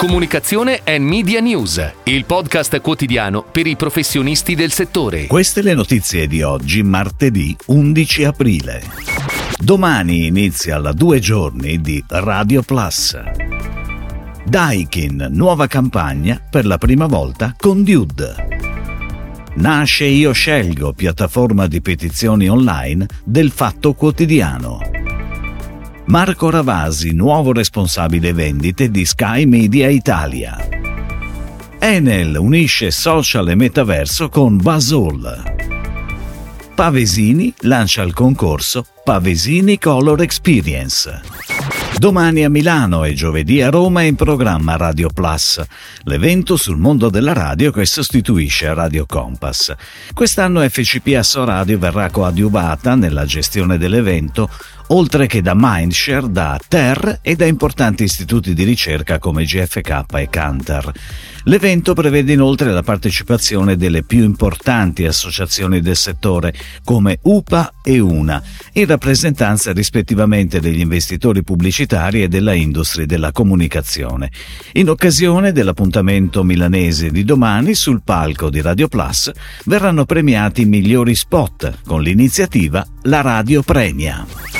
Comunicazione e Media News, il podcast quotidiano per i professionisti del settore. Queste le notizie di oggi, martedì 11 aprile. Domani inizia la due giorni di Radio Plus. Daikin, nuova campagna per la prima volta con Dude. Nasce Io Scelgo, piattaforma di petizioni online del Fatto Quotidiano. Marco Ravasi, nuovo responsabile vendite di Sky Media Italia. Enel unisce social e metaverso con Basol. Pavesini lancia il concorso Pavesini Color Experience. Domani a Milano e giovedì a Roma è in programma Radio Plus, l'evento sul mondo della radio che sostituisce Radio Compass. Quest'anno FCP Asso Radio verrà coadiuvata nella gestione dell'evento oltre che da Mindshare, da TER e da importanti istituti di ricerca come GFK e Cantar. L'evento prevede inoltre la partecipazione delle più importanti associazioni del settore come UPA e UNA, in rappresentanza rispettivamente degli investitori pubblicitari e della industria della comunicazione. In occasione dell'appuntamento milanese di domani, sul palco di Radio Plus verranno premiati i migliori spot con l'iniziativa La Radio Premia.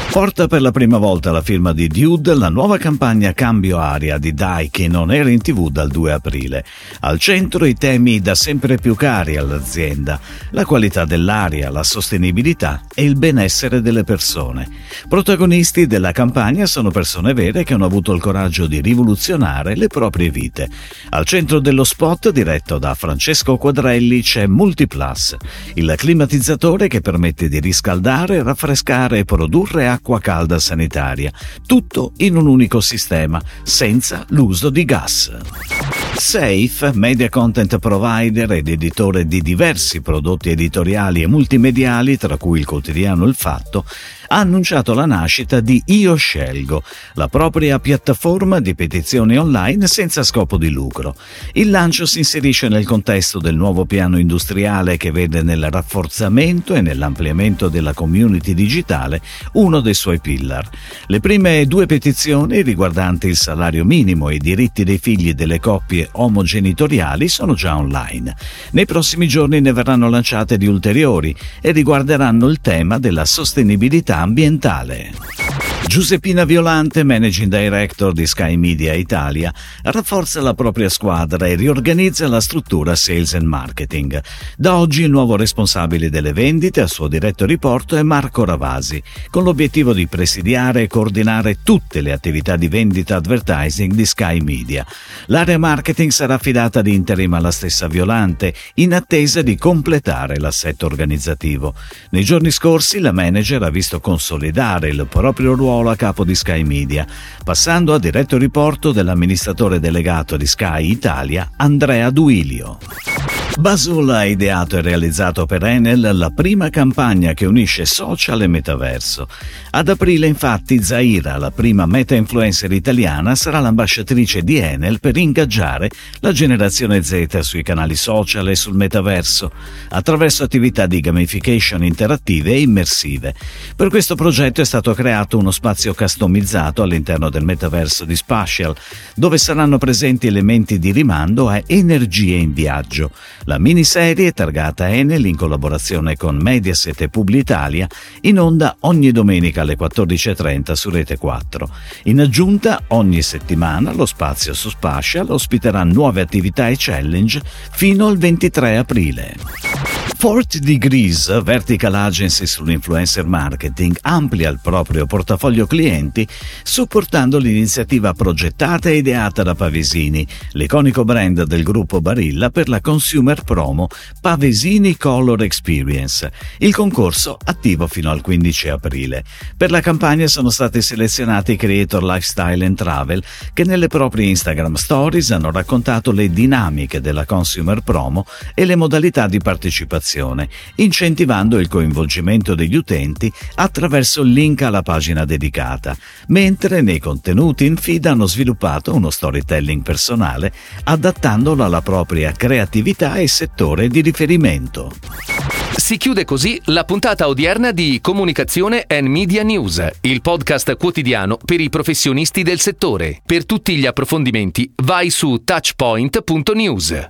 Porta per la prima volta la firma di Dude la nuova campagna Cambio Aria di Dai che non era in tv dal 2 aprile. Al centro i temi da sempre più cari all'azienda, la qualità dell'aria, la sostenibilità e il benessere delle persone. Protagonisti della campagna sono persone vere che hanno avuto il coraggio di rivoluzionare le proprie vite. Al centro dello spot, diretto da Francesco Quadrelli, c'è Multiplus, il climatizzatore che permette di riscaldare, raffrescare e produrre acqua acqua calda sanitaria, tutto in un unico sistema, senza l'uso di gas. Safe, media content provider ed editore di diversi prodotti editoriali e multimediali, tra cui il quotidiano Il Fatto, ha annunciato la nascita di Io Scelgo, la propria piattaforma di petizioni online senza scopo di lucro. Il lancio si inserisce nel contesto del nuovo piano industriale che vede nel rafforzamento e nell'ampliamento della community digitale uno dei suoi pillar. Le prime due petizioni riguardanti il salario minimo e i diritti dei figli delle coppie omogenitoriali sono già online. Nei prossimi giorni ne verranno lanciate di ulteriori e riguarderanno il tema della sostenibilità ambientale. Giuseppina Violante, Managing Director di Sky Media Italia, rafforza la propria squadra e riorganizza la struttura Sales and Marketing. Da oggi il nuovo responsabile delle vendite al suo diretto riporto è Marco Ravasi, con l'obiettivo di presidiare e coordinare tutte le attività di vendita advertising di Sky Media. L'area marketing sarà affidata di interim alla stessa Violante, in attesa di completare l'assetto organizzativo. Nei giorni scorsi la manager ha visto consolidare il proprio ruolo ruolo a capo di Sky Media, passando a diretto riporto dell'amministratore delegato di Sky Italia, Andrea Duilio. Basul ha ideato e realizzato per Enel la prima campagna che unisce social e metaverso. Ad aprile, infatti, Zaira, la prima meta-influencer italiana, sarà l'ambasciatrice di Enel per ingaggiare la generazione Z sui canali social e sul metaverso, attraverso attività di gamification interattive e immersive. Per questo progetto è stato creato uno spazio customizzato all'interno del metaverso di Spatial, dove saranno presenti elementi di rimando a energie in viaggio. La miniserie, targata Enel in collaborazione con Mediaset e Publitalia, in onda ogni domenica alle 14.30 su Rete 4. In aggiunta, ogni settimana lo spazio su Spatial ospiterà nuove attività e challenge fino al 23 aprile. 40 Degrees, vertical agency sull'influencer marketing, amplia il proprio portafoglio clienti supportando l'iniziativa progettata e ideata da Pavesini, l'iconico brand del gruppo Barilla per la consumer promo Pavesini Color Experience. Il concorso attivo fino al 15 aprile. Per la campagna sono stati selezionati creator lifestyle and travel che nelle proprie Instagram stories hanno raccontato le dinamiche della consumer promo e le modalità di partecipazione comunicazione, incentivando il coinvolgimento degli utenti attraverso il link alla pagina dedicata, mentre nei contenuti in feed hanno sviluppato uno storytelling personale adattandolo alla propria creatività e settore di riferimento. Si chiude così la puntata odierna di Comunicazione and Media News, il podcast quotidiano per i professionisti del settore. Per tutti gli approfondimenti vai su touchpoint.news.